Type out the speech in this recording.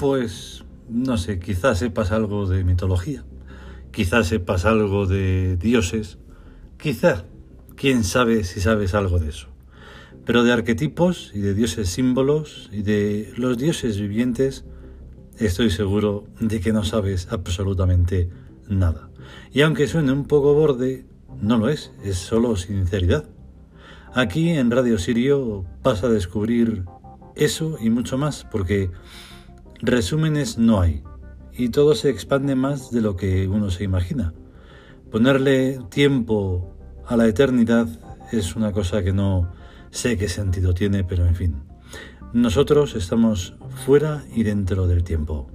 Pues no sé, quizás sepas algo de mitología, quizás sepas algo de dioses, quizá, quién sabe si sabes algo de eso. Pero de arquetipos y de dioses símbolos y de los dioses vivientes, estoy seguro de que no sabes absolutamente nada. Y aunque suene un poco borde, no lo es, es solo sinceridad. Aquí en Radio Sirio vas a descubrir eso y mucho más, porque Resúmenes no hay y todo se expande más de lo que uno se imagina. Ponerle tiempo a la eternidad es una cosa que no sé qué sentido tiene, pero en fin. Nosotros estamos fuera y dentro del tiempo.